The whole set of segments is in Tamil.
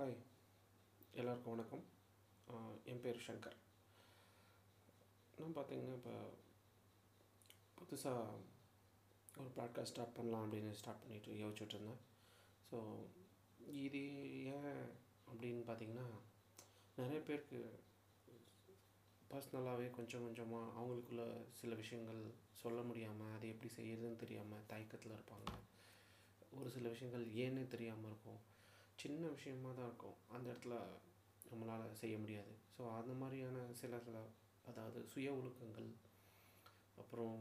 ஹாய் எல்லாருக்கும் வணக்கம். என் பேர் சங்கர். நான் பார்த்தீங்கன்னா இப்போ புதுசாக ஒரு பாட்காஸ்ட் ஸ்டார்ட் பண்ணலாம் அப்படின்னு ஸ்டார்ட் பண்ணிட்டு யோசிச்சுட்ருந்தேன் ஸோ இது ஏன் அப்படின்னு பார்த்தீங்கன்னா நிறைய பேருக்கு பர்சனலாகவே கொஞ்சம் கொஞ்சமாக அவங்களுக்குள்ள சில விஷயங்கள் சொல்ல முடியாமல் அது எப்படி செய்யறதுன்னு தெரியாமல் தயக்கத்தில் இருப்பாங்க. ஒரு சில விஷயங்கள் ஏன்னே தெரியாமல் இருக்கும். சின்ன விஷயமா தான் இருக்கும். அந்த இடத்துல நம்மளால் செய்ய முடியாது. ஸோ அந்த மாதிரியான சில சில அதாவது சுய ஒழுக்கங்கள் அப்புறம்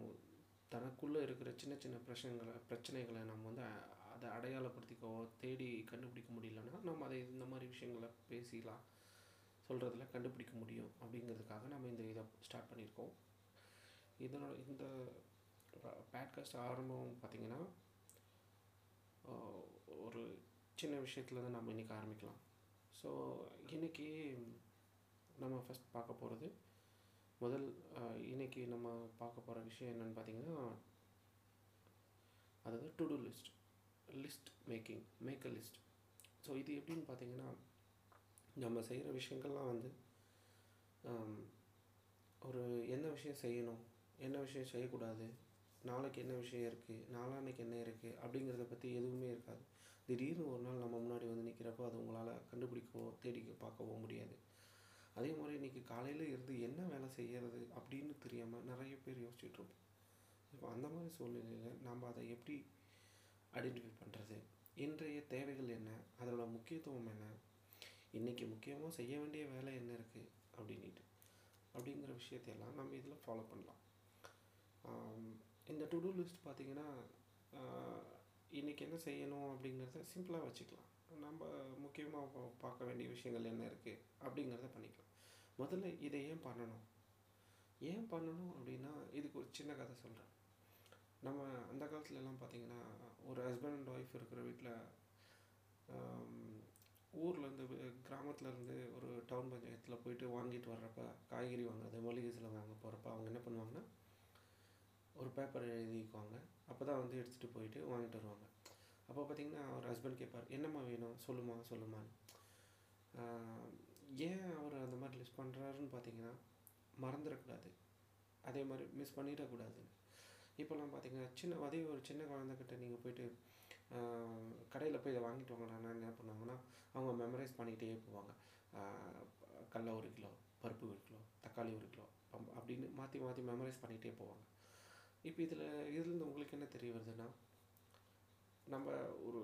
தனக்குள்ளே இருக்கிற சின்ன சின்ன பிரச்சனைகளை பிரச்சனைகளை நம்ம வந்து அதை அடையாளப்படுத்திக்கோ தேடி கண்டுபிடிக்க முடியலன்னா நம்ம அதை இந்த மாதிரி விஷயங்களை பேசிலாம் சொல்கிறதுல கண்டுபிடிக்க முடியும் அப்படிங்கிறதுக்காக நம்ம இந்த இதை ஸ்டார்ட் பண்ணியிருக்கோம். இதனோட இந்த பேட்காஸ்ட் ஆரம்பம் பார்த்திங்கன்னா ஒரு சின்ன விஷயத்துலேருந்து நம்ம இன்றைக்கி ஆரம்பிக்கலாம். ஸோ இன்றைக்கி நம்ம ஃபஸ்ட் பார்க்க போகிறது முதல் இன்றைக்கி இன்னைக்கு நம்ம பார்க்க போகிற விஷயம் என்னென்னு பார்த்தீங்கன்னா அதாவது to do list list making make a list so இது எப்படின்னு பார்த்தீங்கன்னா நம்ம செய்கிற விஷயங்கள்லாம் வந்து ஒரு என்ன விஷயம் செய்யணும் என்ன விஷயம் செய்யக்கூடாது நாளைக்கு என்ன விஷயம் இருக்குது நாளான்னைக்கு என்ன இருக்குது அப்படிங்கிறத பற்றி எதுவுமே இருக்காது. திடீர்னு ஒரு நாள் நம்ம முன்னாடி வந்து நிற்கிறப்போ அது உங்களால் கண்டுபிடிக்கவோ தேடி பார்க்கவோ முடியாது. அதே மாதிரி இன்றைக்கி காலையில் இருந்து என்ன வேலை செய்கிறது அப்படின்னு தெரியாமல் நிறைய பேர் யோசிச்சுட்ருப்போம் இப்போ அந்த மாதிரி சூழ்நிலையில் நாம் அதை எப்படி ஐடென்டிஃபை பண்ணுறது இன்றைய தேவைகள் என்ன? அதோட முக்கியத்துவம் என்ன? இன்றைக்கி முக்கியமாக செய்ய வேண்டிய வேலை என்ன இருக்குது அப்படின்ட்டு அப்படிங்கிற விஷயத்தையெல்லாம் நம்ம இதில் ஃபாலோ பண்ணலாம். இந்த டு டூ லிஸ்ட் பார்த்திங்கன்னா இன்றைக்கி என்ன செய்யணும் அப்படிங்கிறத சிம்பிளாக வச்சுக்கலாம். நம்ம முக்கியமாக பார்க்க வேண்டிய விஷயங்கள் என்ன இருக்குது அப்படிங்கிறத பண்ணிக்கலாம். முதல்ல இதை ஏன் பண்ணணும்? ஏன் பண்ணணும் அப்படின்னா இதுக்கு ஒரு சின்ன கதை சொல்கிறேன் நம்ம அந்த காலத்துலலாம் பார்த்திங்கன்னா ஒரு ஹஸ்பண்ட் அண்ட் ஒய்ஃப் இருக்கிற வீட்டில் ஊர்லேருந்து கிராமத்துலேருந்து ஒரு டவுன் பஞ்சாயத்தில் போயிட்டு வாங்கிட்டு வர்றப்ப காய்கறி வாங்குறது மளிகை சில வாங்க போகிறப்ப அவங்க என்ன பண்ணுவாங்கன்னா ஒரு பேப்பர் எழுதிக்குவாங்க. அப்போ தான் வந்து எடுத்துகிட்டு போயிட்டு வாங்கிட்டு வருவாங்க. அப்போ பார்த்தீங்கன்னா அவர் ஹஸ்பண்ட் கேட்பார் என்னம்மா வேணும்? சொல்லுமா சொல்லுமான்னு. ஏன் அவர் அந்த மாதிரி லிஸ்ட் பண்ணுறாருன்னு பார்த்தீங்கன்னா மறந்துடக்கூடாது அதே மாதிரி மிஸ் பண்ணிடக்கூடாதுன்னு இப்போல்லாம் பார்த்தீங்கன்னா சின்ன அதே ஒரு சின்ன குழந்தைகிட்ட நீங்கள் போயிட்டு கடையில் போய் இதை வாங்கிட்டு வாங்கடான்னா என்ன பண்ணுவாங்கன்னா அவங்க மெமரைஸ் பண்ணிக்கிட்டே போவாங்க. கடல ஒரு கிலோ பருப்பு ஒரு கிலோ தக்காளி ஒரு கிலோ அப்படின்னு மாற்றி மாற்றி மெமரைஸ் பண்ணிக்கிட்டே போவாங்க. இப்போ இதில் இதுலேருந்து உங்களுக்கு என்ன தெரிய வருதுன்னா நம்ம ஒரு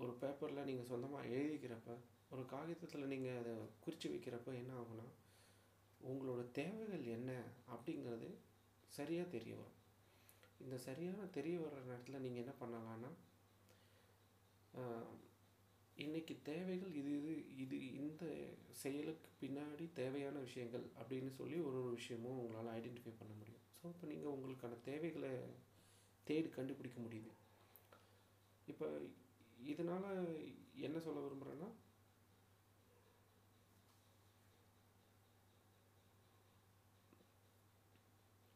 ஒரு பேப்பரில் நீங்கள் சொந்தமாக எழுதிக்கிறப்ப ஒரு காகிதத்தில் நீங்கள் அதை குறித்து வைக்கிறப்ப என்ன ஆகும்னா உங்களோட தேவைகள் என்ன அப்படிங்கிறது சரியாக தெரிய வரும். இந்த சரியான தெரிய வர்ற நேரத்தில் நீங்கள் என்ன பண்ணலான்னா இன்றைக்கி தேவைகள் இது இது இது இந்த செயலுக்கு பின்னாடி தேவையான விஷயங்கள் அப்படின்னு சொல்லி ஒரு ஒரு விஷயமும் உங்களால் ஐடென்டிஃபை பண்ண முடியும். ஸோ இப்போ நீங்கள் உங்களுக்கான தேவைகளை தேடி கண்டுபிடிக்க முடியுது. இப்போ இதனால் என்ன சொல்ல விரும்புகிறேன்னா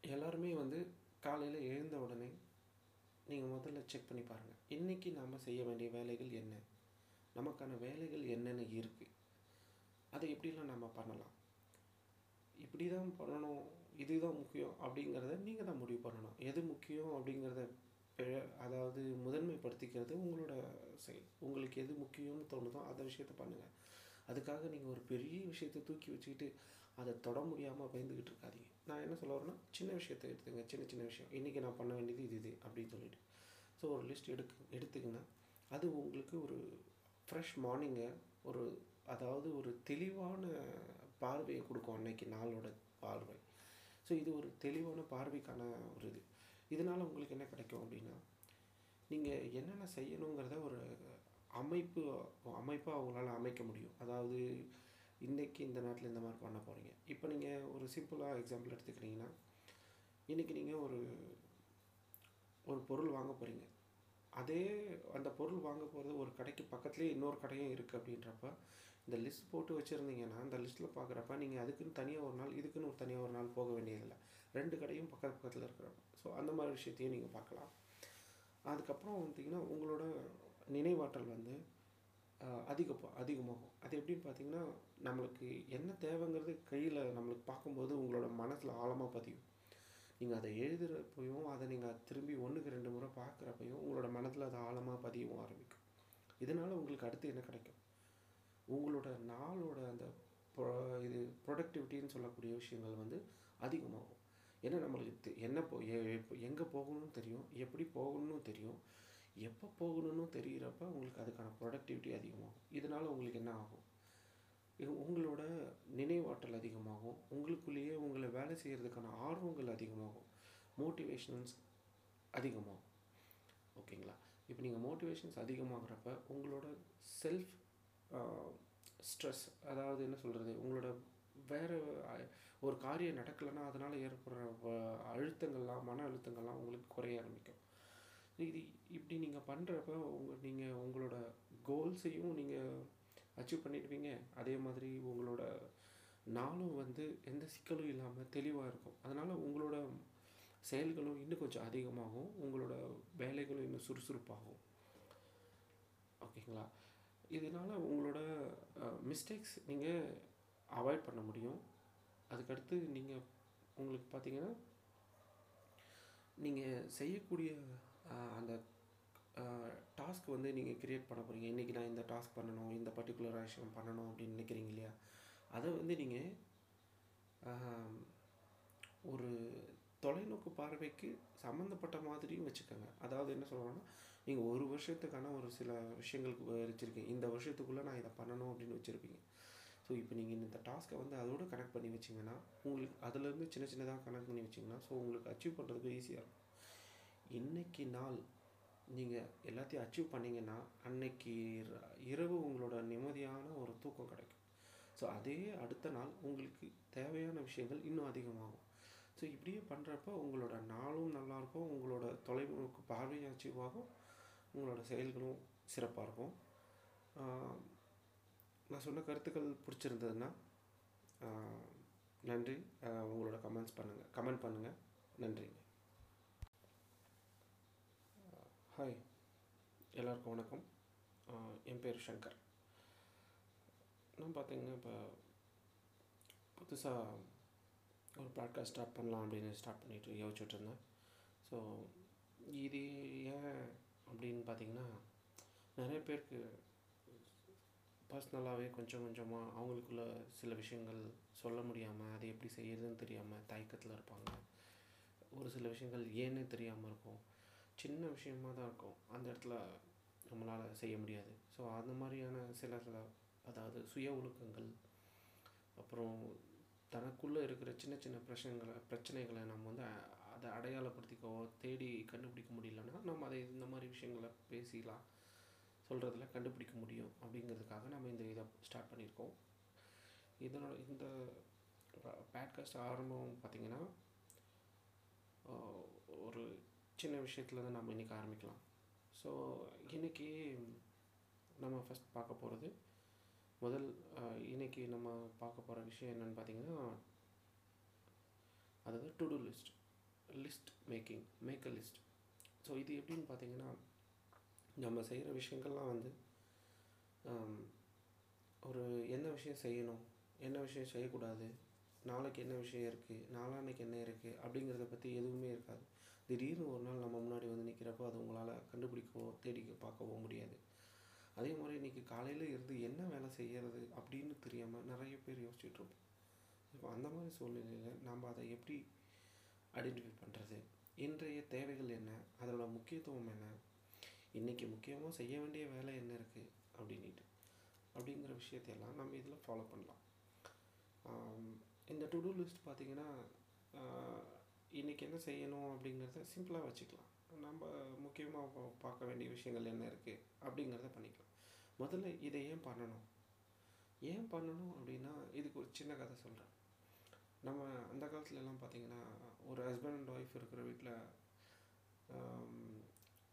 எல்லாருமே வந்து காலையில் எழுந்த உடனே நீங்கள் முதல்ல செக் பண்ணி பாருங்கள் இன்றைக்கி நாம் செய்ய வேண்டிய வேலைகள் என்ன? நமக்கான வேலைகள் என்னென்ன இருக்குது அதை எப்படிலாம் நம்ம பண்ணலாம்? இப்படி தான் பண்ணணும் இதுதான் முக்கியம் அப்படிங்கிறத நீங்கள் தான் முடிவு பண்ணணும். எது முக்கியம் அப்படிங்கிறத அதாவது முதன்மைப்படுத்திக்கிறது உங்களோட செயல். உங்களுக்கு எது முக்கியம்னு தோணுதோ அந்த விஷயத்த பண்ணுங்கள் அதுக்காக நீங்கள் ஒரு பெரிய விஷயத்தை தூக்கி வச்சுக்கிட்டு அதை தொட முடியாமல் பயந்துக்கிட்டு இருக்காதீங்க. நான் என்ன சொல்ல வரேன்னா சின்ன விஷயத்தை எடுத்துங்க. சின்ன சின்ன விஷயம். இன்றைக்கி நான் பண்ண வேண்டியது இது இது அப்படின்னு சொல்லிட்டு. ஸோ ஒரு லிஸ்ட் எடுக்கு எடுத்துக்கிங்கன்னா அது உங்களுக்கு ஒரு ஃப்ரெஷ் மார்னிங்கை ஒரு அதாவது ஒரு தெளிவான பார்வையை கொடுக்கும் அன்னைக்கு நாளோட பார்வை. ஸோ இது ஒரு தெளிவான பார்வைக்கான ஒரு இது. இதனால் உங்களுக்கு என்ன கிடைக்கும் அப்படின்னா நீங்கள் என்னென்ன செய்யணுங்கிறத ஒரு அமைப்பு அமைப்பாக அவங்களால அமைக்க முடியும். அதாவது இன்றைக்கி இந்த நேரத்தில் இந்த மாதிரி பண்ண போகிறீங்க இப்போ நீங்கள் ஒரு சிம்பிளாக எக்ஸாம்பிள் எடுத்துக்கிட்டிங்கன்னா இன்றைக்கி நீங்கள் ஒரு ஒரு பொருள் வாங்க போகிறீங்க அதே அந்த பொருள் வாங்க போகிறது ஒரு கடைக்கு பக்கத்துலேயே இன்னொரு கடையும் இருக்குது அப்படின்றப்ப இந்த லிஸ்ட் போட்டு வச்சுருந்தீங்கன்னா அந்த லிஸ்ட்டில் பார்க்குறப்ப நீங்கள் அதுக்குன்னு தனியாக ஒரு நாள் இதுக்குன்னு ஒரு தனியாக ஒரு நாள் போக வேண்டியதில்லை. ரெண்டு கடையும் பக்கத்து பக்கத்தில் இருக்கிறப்ப ஸோ அந்த மாதிரி விஷயத்தையும் நீங்கள் பார்க்கலாம். அதுக்கப்புறம் வந்துட்டிங்கன்னா உங்களோட நினைவாற்றல் வந்து அதிக அதிகமாகும். அது எப்படின்னு பார்த்தீங்கன்னா நம்மளுக்கு என்ன தேவைங்கிறது கையில் நம்மளுக்கு பார்க்கும்போது உங்களோட மனசில் ஆழமாக பதியும். நீங்கள் அதை எழுதுகிறப்பையும் அதை நீங்கள் திரும்பி ஒன்றுக்கு ரெண்டு முறை பார்க்குறப்பையும் உங்களோட மனதில் அது ஆழமாக பதியவும் ஆரம்பிக்கும். இதனால் உங்களுக்கு அடுத்து என்ன கிடைக்கும்? உங்களோட நாளோட அந்த ப்ரொ- இது ப்ரொடக்டிவிட்டின்னு சொல்லக்கூடிய விஷயங்கள் வந்து அதிகமாகும். ஏன்னா நம்மளுக்கு என்ன போ எங்கே போகணும்னு தெரியும் எப்படி போகணும்னு தெரியும் எப்போ போகணும்னு தெரிகிறப்ப உங்களுக்கு அதுக்கான ப்ரொடக்டிவிட்டி அதிகமாகும். இதனால் உங்களுக்கு என்ன ஆகும்? இது உங்களோட நினைவாற்றல் அதிகமாகும். உங்களுக்குள்ளேயே உங்களை வேலை செய்கிறதுக்கான ஆர்வங்கள் அதிகமாகும். மோட்டிவேஷன்ஸ் அதிகமாகும். ஓகேங்களா? இப்போ நீங்கள் மோட்டிவேஷன்ஸ் அதிகமாகிறப்ப உங்களோட செல்ஃப் ஸ்ட்ரெஸ் அதாவது என்ன சொல்கிறது உங்களோட வேறு ஒரு காரியம் நடக்கலைன்னா அதனால் ஏற்படுற வ- அழுத்தங்கள்லாம் மன அழுத்தங்கள்லாம் உங்களுக்கு குறைய ஆரம்பிக்கும். இது இப்படி நீங்கள் பண்ணுறப்ப உங்கள் நீங்கள் உங்களோட கோல்ஸையும் நீங்கள் அச்சீவ் பண்ணிடுவீங்க. அதே மாதிரி உங்களோட நாளும் வந்து எந்த சிக்கலும் இல்லாமல் தெளிவாக இருக்கும். அதனால் உங்களோட செயல்களும் இன்னும் கொஞ்சம் அதிகமாகும். உங்களோட வேலைகளும் இன்னும் சுறுசுறுப்பாகும். ஓகேங்களா? இதனால் உங்களோட மிஸ்டேக்ஸ் நீங்கள் அவாய்ட் பண்ண முடியும். அதுக்கடுத்து நீங்கள் உங்களுக்கு பார்த்தீங்கன்னா நீங்கள் செய்யக்கூடிய அந்த டாஸ்க் வந்து நீங்கள் கிரியேட் பண்ண போகிறீங்க இன்றைக்கி நான் இந்த டாஸ்க் பண்ணணும் இந்த பர்டிகுலர் விஷயம் பண்ணணும் அப்படின்னு நினைக்கிறீங்க இல்லையா? அதை வந்து நீங்கள் ஒரு தொலைநோக்கு பார்வைக்கு சம்மந்தப்பட்ட மாதிரியும் வச்சுக்கோங்க. அதாவது என்ன சொல்லுவாங்கன்னா நீங்கள் ஒரு வருஷத்துக்கான ஒரு சில விஷயங்களுக்கு வச்சுருக்கீங்க. இந்த வருஷத்துக்குள்ளே நான் இதை பண்ணணும் அப்படின்னு வச்சுருப்பீங்க. ஸோ இப்போ நீங்கள் இந்த டாஸ்க்கை வந்து அதோட கனெக்ட் பண்ணி வச்சிங்கன்னா உங்களுக்கு அதுலேருந்து சின்ன சின்னதாக கனெக்ட் பண்ணி வச்சிங்கன்னா ஸோ உங்களுக்கு அச்சீவ் பண்ணுறதுக்கு ஈஸியாக இருக்கும். இன்றைக்கி நாள் நீங்கள் எல்லாத்தையும் அச்சீவ் பண்ணிங்கன்னா அன்னைக்கு இரவு உங்களோட நிம்மதியான ஒரு தூக்கம் கிடைக்கும். ஸோ அதே அடுத்த நாள் உங்களுக்கு தேவையான விஷயங்கள் இன்னும் அதிகமாகும். ஸோ இப்படியே பண்ணுறப்ப உங்களோட நாளும் நல்லாயிருக்கும் உங்களோட தொலைநோக்கு பார்வையும் அச்சீவ் ஆகும். உங்களோட செயல்களும் சிறப்பாக இருக்கும். நான் சொன்ன கருத்துக்கள் பிடிச்சிருந்ததுன்னா நன்றி. உங்களோட கமெண்ட்ஸ் பண்ணுங்கள் கமெண்ட் பண்ணுங்கள் நன்றிங்க ஹாய் எல்லாருக்கும் வணக்கம். என் பேர் சங்கர். நான் பார்த்தீங்கன்னா இப்போ புதுசாக ஒரு பாட்காஸ்ட் ஸ்டார்ட் பண்ணலாம் அப்படின்னு ஸ்டார்ட் பண்ணிட்டு யோசிச்சுட்டு இருந்தேன். ஸோ இது ஏன் அப்படின்னு பார்த்திங்கன்னா நிறைய பேருக்கு பர்சனலாகவே கொஞ்சம் கொஞ்சமாக அவங்களுக்குள்ள சில விஷயங்கள் சொல்ல முடியாமல் அதை எப்படி செய்யறதுன்னு தெரியாமல் தயக்கத்தில் இருப்பாங்க. ஒரு சில விஷயங்கள் ஏன்னே தெரியாமல் இருக்கும். சின்ன விஷயமா தான் இருக்கும். அந்த இடத்துல நம்மளால் செய்ய முடியாது. ஸோ அந்த மாதிரியான சில சில அதாவது சுய ஒழுக்கங்கள் அப்புறம் தனக்குள்ளே இருக்கிற சின்ன சின்ன பிரச்சனைகளை பிரச்சனைகளை நம்ம வந்து அதை அடையாளப்படுத்திக்கவோ தேடி கண்டுபிடிக்க முடியலன்னா நம்ம அதை இந்த மாதிரி விஷயங்களை பேசிக்கலாம் சொல்கிறதுல கண்டுபிடிக்க முடியும் அப்படிங்கிறதுக்காக நம்ம இந்த இதை ஸ்டார்ட் பண்ணியிருக்கோம். இதனோட இந்த பேட்காஸ்ட் ஆரம்பம் பார்த்திங்கன்னா ஒரு சின்ன விஷயத்துலேருந்து நம்ம இன்றைக்கி ஆரம்பிக்கலாம். ஸோ இன்றைக்கி நம்ம ஃபஸ்ட் பார்க்க போகிறது முதல் இன்றைக்கி இன்னைக்கு நம்ம பார்க்க போகிற விஷயம் என்னென்னு பார்த்திங்கன்னா அதாவது to do list list making make a list so இது எப்படின்னு பார்த்தீங்கன்னா நம்ம செய்கிற விஷயங்கள்லாம் வந்து ஒரு என்ன விஷயம் செய்யணும் என்ன விஷயம் செய்யக்கூடாது நாளைக்கு என்ன விஷயம் இருக்குது நாளான்னைக்கு என்ன இருக்குது அப்படிங்கிறத பற்றி எதுவுமே இருக்காது. திடீர்னு ஒரு நாள் நம்ம முன்னாடி வந்து நிற்கிறப்போ அது உங்களால் கண்டுபிடிக்கவோ தேடி பார்க்கவோ முடியாது. அதே மாதிரி இன்றைக்கி காலையில் இருந்து என்ன வேலை செய்கிறது அப்படின்னு தெரியாமல் நிறைய பேர் யோசிச்சுட்ருப்போம் இப்போ அந்த மாதிரி சூழ்நிலையில் நாம் அதை எப்படி ஐடென்டிஃபை பண்ணுறது இன்றைய தேவைகள் என்ன? அதோட முக்கியத்துவம் என்ன? இன்றைக்கி முக்கியமாக செய்ய வேண்டிய வேலை என்ன இருக்குது அப்படின்ட்டு அப்படிங்கிற விஷயத்தையெல்லாம் நம்ம இதில் ஃபாலோ பண்ணலாம். இந்த டு டூ லிஸ்ட் பார்த்திங்கன்னா இன்றைக்கி என்ன செய்யணும் அப்படிங்கிறத சிம்பிளாக வச்சுக்கலாம். நம்ம முக்கியமாக பார்க்க வேண்டிய விஷயங்கள் என்ன இருக்குது அப்படிங்கிறத பண்ணிக்கலாம். முதல்ல இதை ஏன் பண்ணணும்? ஏன் பண்ணணும் அப்படின்னா இதுக்கு ஒரு சின்ன கதை சொல்கிறேன் நம்ம அந்த காலத்துலலாம் பார்த்திங்கன்னா பார்த்தீங்கன்னா ஒரு ஹஸ்பண்ட் அண்ட் ஒய்ஃப் இருக்கிற வீட்டில்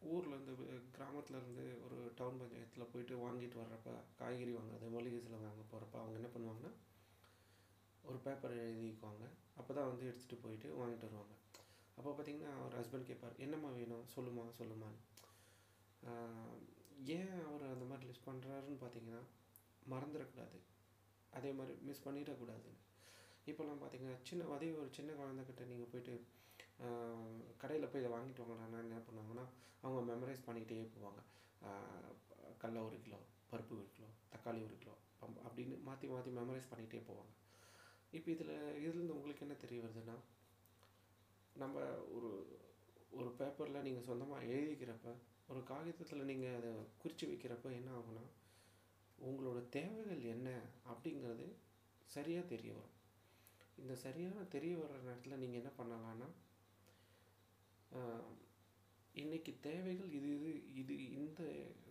ஊர்லேருந்து கிராமத்துலேருந்து ஒரு டவுன் பஞ்சாயத்தில் போயிட்டு வாங்கிட்டு வர்றப்ப காய்கறி வாங்குறது மளிகை செலவு வாங்க போகிறப்ப அவங்க என்ன பண்ணுவாங்கன்னா ஒரு பேப்பர் எழுதிக்குவாங்க அப்போ தான் வந்து எடுத்துகிட்டு போயிட்டு வாங்கிட்டு வருவாங்க. அப்போ பார்த்தீங்கன்னா அவர் ஹஸ்பண்ட் கேட்பார் என்னம்மா வேணும்? சொல்லுமா சொல்லுமான்னு. ஏன் அவர் அந்த மாதிரி லிஸ்ட் பண்ணுறாருன்னு பார்த்தீங்கன்னா மறந்துடக்கூடாது அதே மாதிரி மிஸ் பண்ணிடக்கூடாதுன்னு. இப்போல்லாம் பார்த்தீங்கன்னா சின்ன அதே ஒரு சின்ன குழந்தைக்கிட்ட நீங்கள் போயிட்டு கடையில் போய் இதை வாங்கிட்டு வாங்கடான்னா என்ன பண்ணுவாங்கன்னா அவங்க மெமரைஸ் பண்ணிக்கிட்டே போவாங்க. கடல ஒரு கிலோ பருப்பு ஒரு கிலோ தக்காளி ஒரு கிலோ அப்படின்னு மாற்றி மாற்றி மெமரைஸ் பண்ணிகிட்டே போவாங்க. இப்போ இதில் இதுலேருந்து உங்களுக்கு என்ன தெரிய வருதுன்னா நம்ம ஒரு ஒரு பேப்பரில் நீங்கள் சொந்தமாக எழுதிக்கிறப்ப ஒரு காகிதத்தில் நீங்கள் அதை குறித்து வைக்கிறப்ப என்ன ஆகும்னா உங்களோட தேவைகள் என்ன அப்படிங்கிறது சரியாக தெரிய வரும். இந்த சரியான தெரிய வர்ற நேரத்தில் நீங்கள் என்ன பண்ணலான்னா இன்றைக்கி தேவைகள் இது இது இது இந்த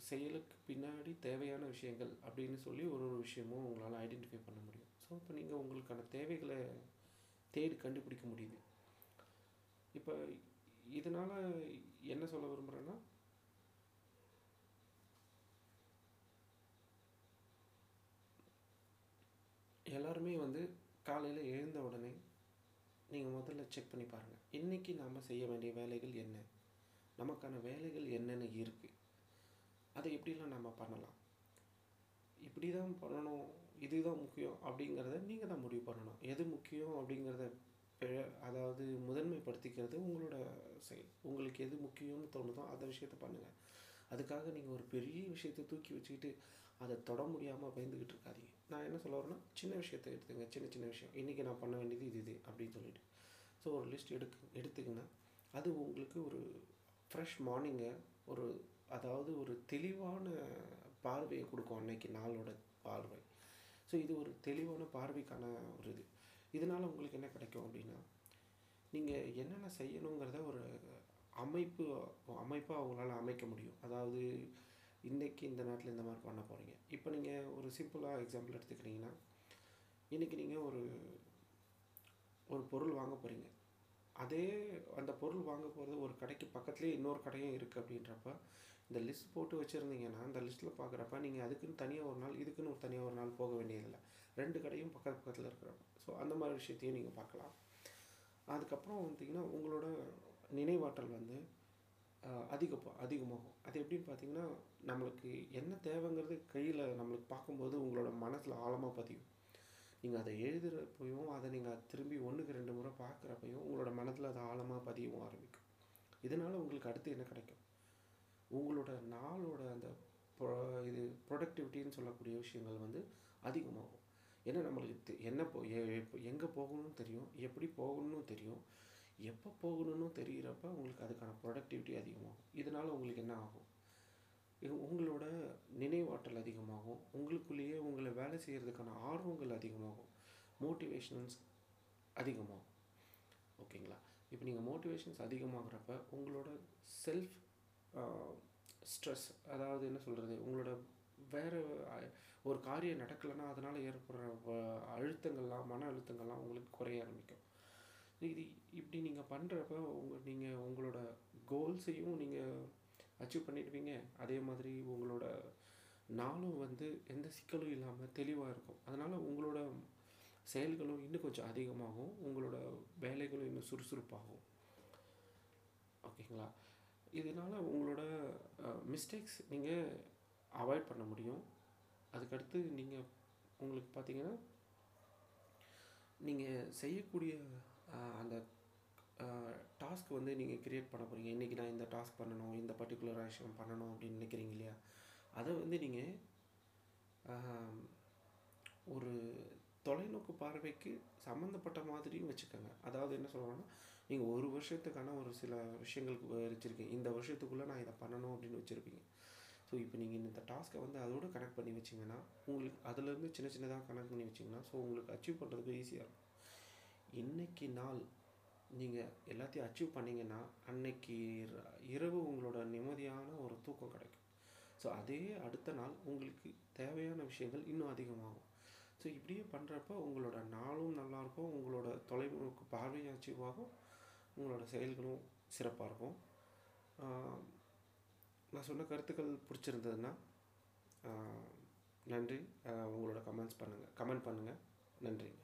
செயலுக்கு பின்னாடி தேவையான விஷயங்கள் அப்படின்னு சொல்லி ஒரு ஒரு விஷயமும் உங்களால் ஐடென்டிஃபை பண்ண முடியும். ஸோ இப்போ நீங்கள் உங்களுக்கான தேவைகளை தேடி கண்டுபிடிக்க முடியுது. இப்போ இதனால் என்ன சொல்ல விரும்புகிறேன்னா எல்லாருமே வந்து காலையில் எழுந்த உடனே நீங்கள் முதல்ல செக் பண்ணி பாருங்கள் இன்றைக்கி நாம் செய்ய வேண்டிய வேலைகள் என்ன? நமக்கான வேலைகள் என்னென்ன இருக்குது அதை எப்படிலாம் நம்ம பண்ணலாம்? இப்படி தான் பண்ணணும் இதுதான் முக்கியம் அப்படிங்கிறத நீங்கள் தான் முடிவு பண்ணணும். எது முக்கியம் அப்படிங்கிறத அதாவது முதன்மைப்படுத்திக்கிறது உங்களோட செயல். உங்களுக்கு எது முக்கியம்னு தோணுதோ அந்த விஷயத்த பண்ணுங்கள் அதுக்காக நீங்கள் ஒரு பெரிய விஷயத்தை தூக்கி வச்சுக்கிட்டு அதை தொட முடியாமல் பயந்துக்கிட்டு இருக்காதீங்க. நான் என்ன சொல்ல வரேன்னா சின்ன விஷயத்தை எடுத்துங்க சின்ன சின்ன விஷயம். இன்றைக்கி நான் பண்ண வேண்டியது இது இது அப்படின்னு சொல்லிட்டு. ஸோ ஒரு லிஸ்ட் எடுக்கு எடுத்துக்கிங்கன்னா அது உங்களுக்கு ஒரு ஃப்ரெஷ் மார்னிங்கை ஒரு அதாவது ஒரு தெளிவான பார்வையை கொடுக்கும் அன்னைக்கு நாளோட பார்வை. ஸோ இது ஒரு தெளிவான பார்வைக்கான ஒரு இது. இதனால் உங்களுக்கு என்ன கிடைக்கும் அப்படின்னா நீங்கள் என்னென்ன செய்யணுங்கிறத ஒரு அமைப்பு அமைப்பாக அவங்களால அமைக்க முடியும். அதாவது இன்றைக்கி இந்த நேரத்தில் இந்த மாதிரி பண்ண போகிறீங்க இப்போ நீங்கள் ஒரு சிம்பிளாக எக்ஸாம்பிள் எடுத்துக்கிட்டிங்கன்னா இன்றைக்கி நீங்கள் ஒரு ஒரு பொருள் வாங்க போகிறீங்க அதே அந்த பொருள் வாங்க போகிறது ஒரு கடைக்கு பக்கத்துலேயே இன்னொரு கடையும் இருக்குது அப்படின்றப்ப இந்த லிஸ்ட் போட்டு வச்சுருந்தீங்கன்னா அந்த லிஸ்ட்டில் பார்க்குறப்ப நீங்கள் அதுக்குன்னு தனியாக ஒரு நாள் இதுக்குன்னு ஒரு தனியாக ஒரு நாள் போக வேண்டியதில்லை. ரெண்டு கடையும் பக்கத்து பக்கத்தில் இருக்கிறப்ப. ஸோ அந்த மாதிரி விஷயத்தையும் நீங்கள் பார்க்கலாம். அதுக்கப்புறம் வந்துட்டிங்கன்னா உங்களோட நினைவாற்றல் வந்து அதிகம் அதிகமாகும். அது எப்படின்னு பார்த்தீங்கன்னா நம்மளுக்கு என்ன தேவைங்கிறது கையில் நம்மளுக்கு பார்க்கும்போது உங்களோட மனசில் ஆழமாக பதியும். நீங்கள் அதை எழுதுகிறப்பையும் அதை நீங்கள் திரும்பி ஒன்றுக்கு ரெண்டு முறை பார்க்குறப்பையும் உங்களோட மனதில் அது ஆழமாக பதியவும் ஆரம்பிக்கும். இதனால் உங்களுக்கு அடுத்து என்ன கிடைக்கும்? உங்களோட நாளோட அந்த ப்ரோ இது ப்ரொடக்டிவிட்டின்னு சொல்லக்கூடிய விஷயங்கள் வந்து அதிகமாகும். ஏன்னா நம்மளுக்கு என்ன போ எங்கே போகணும்னு தெரியும் எப்படி போகணும்னு தெரியும். எப்போ போகணும்னு தெரிகிறப்ப உங்களுக்கு அதுக்கான ப்ரொடக்டிவிட்டி அதிகமாகும். இதனால் உங்களுக்கு என்ன ஆகும்? இது உங்களோட நினைவாற்றல் அதிகமாகும். உங்களுக்குள்ளேயே உங்களை வேலை செய்கிறதுக்கான ஆர்வங்கள் அதிகமாகும். மோட்டிவேஷன்ஸ் அதிகமாகும். ஓகேங்களா? இப்போ நீங்கள் மோட்டிவேஷன்ஸ் அதிகமாகிறப்ப உங்களோட செல்ஃப் ஸ்ட்ரெஸ் அதாவது என்ன சொல்கிறது உங்களோட வேறு ஒரு காரியம் நடக்கலைன்னா அதனால் ஏற்படுற அழுத்தங்கள்லாம் மன அழுத்தங்கள்லாம் உங்களுக்கு குறைய ஆரம்பிக்கும். இது இப்படி நீங்கள் பண்ணுறப்ப உங்கள் நீங்கள் உங்களோட கோல்ஸையும் நீங்கள் அச்சீவ் பண்ணிடுவீங்க. அதே மாதிரி உங்களோட நாளும் வந்து எந்த சிக்கலும் இல்லாமல் தெளிவாக இருக்கும். அதனால் உங்களோட செயல்களும் இன்னும் கொஞ்சம் அதிகமாகும். உங்களோட வேலைகளும் இன்னும் சுறுசுறுப்பாகும். ஓகேங்களா? இதனால் உங்களோட மிஸ்டேக்ஸ் நீங்கள் அவாய்ட் பண்ண முடியும். அதுக்கடுத்து நீங்கள் உங்களுக்கு பார்த்தீங்கன்னா நீங்கள் செய்யக்கூடிய அந்த டாஸ்க் வந்து நீங்கள் கிரியேட் பண்ண போகிறீங்க இன்றைக்கி நான் இந்த டாஸ்க் பண்ணணும் இந்த பர்டிகுலர் விஷயம் பண்ணணும் அப்படின்னு நினைக்கிறீங்க இல்லையா? அதை வந்து நீங்கள் ஒரு தொலைநோக்கு பார்வைக்கு சம்மந்தப்பட்ட மாதிரியும் வச்சுக்கோங்க. அதாவது என்ன சொல்லுவாங்கன்னா நீங்கள் ஒரு வருஷத்துக்கான ஒரு சில விஷயங்களுக்கு வச்சுருக்கீங்க. இந்த வருஷத்துக்குள்ளே நான் இதை பண்ணணும் அப்படின்னு வச்சுருப்பீங்க. ஸோ இப்போ நீங்கள் இந்த டாஸ்க்கை வந்து அதோட கனெக்ட் பண்ணி வச்சிங்கன்னா உங்களுக்கு அதுலேருந்து சின்ன சின்னதாக கனெக்ட் பண்ணி வச்சிங்கன்னா ஸோ உங்களுக்கு அச்சீவ் பண்ணுறதுக்கு ஈஸியாக இருக்கும். இன்னைக்கு நாள் நீங்கள் எல்லாத்தையும் அச்சீவ் பண்ணிங்கன்னா அன்னைக்கு இரவு உங்களோட நிம்மதியான ஒரு தூக்கம் கிடைக்கும். ஸோ அதே அடுத்த நாள் உங்களுக்கு தேவையான விஷயங்கள் இன்னும் அதிகமாகும். ஸோ இப்படியே பண்ணுறப்ப உங்களோட நாளும் நல்லாயிருக்கும் உங்களோட தொலைநோக்கு பார்வையும் அச்சீவ் ஆகும் உங்களோட செயல்களும் சிறப்பாக இருக்கும். நான் சொன்ன கருத்துக்கள் பிடிச்சிருந்ததுன்னா நன்றி. உங்களோட கமெண்ட்ஸ் பண்ணுங்கள் கமெண்ட் பண்ணுங்கள் நன்றிங்க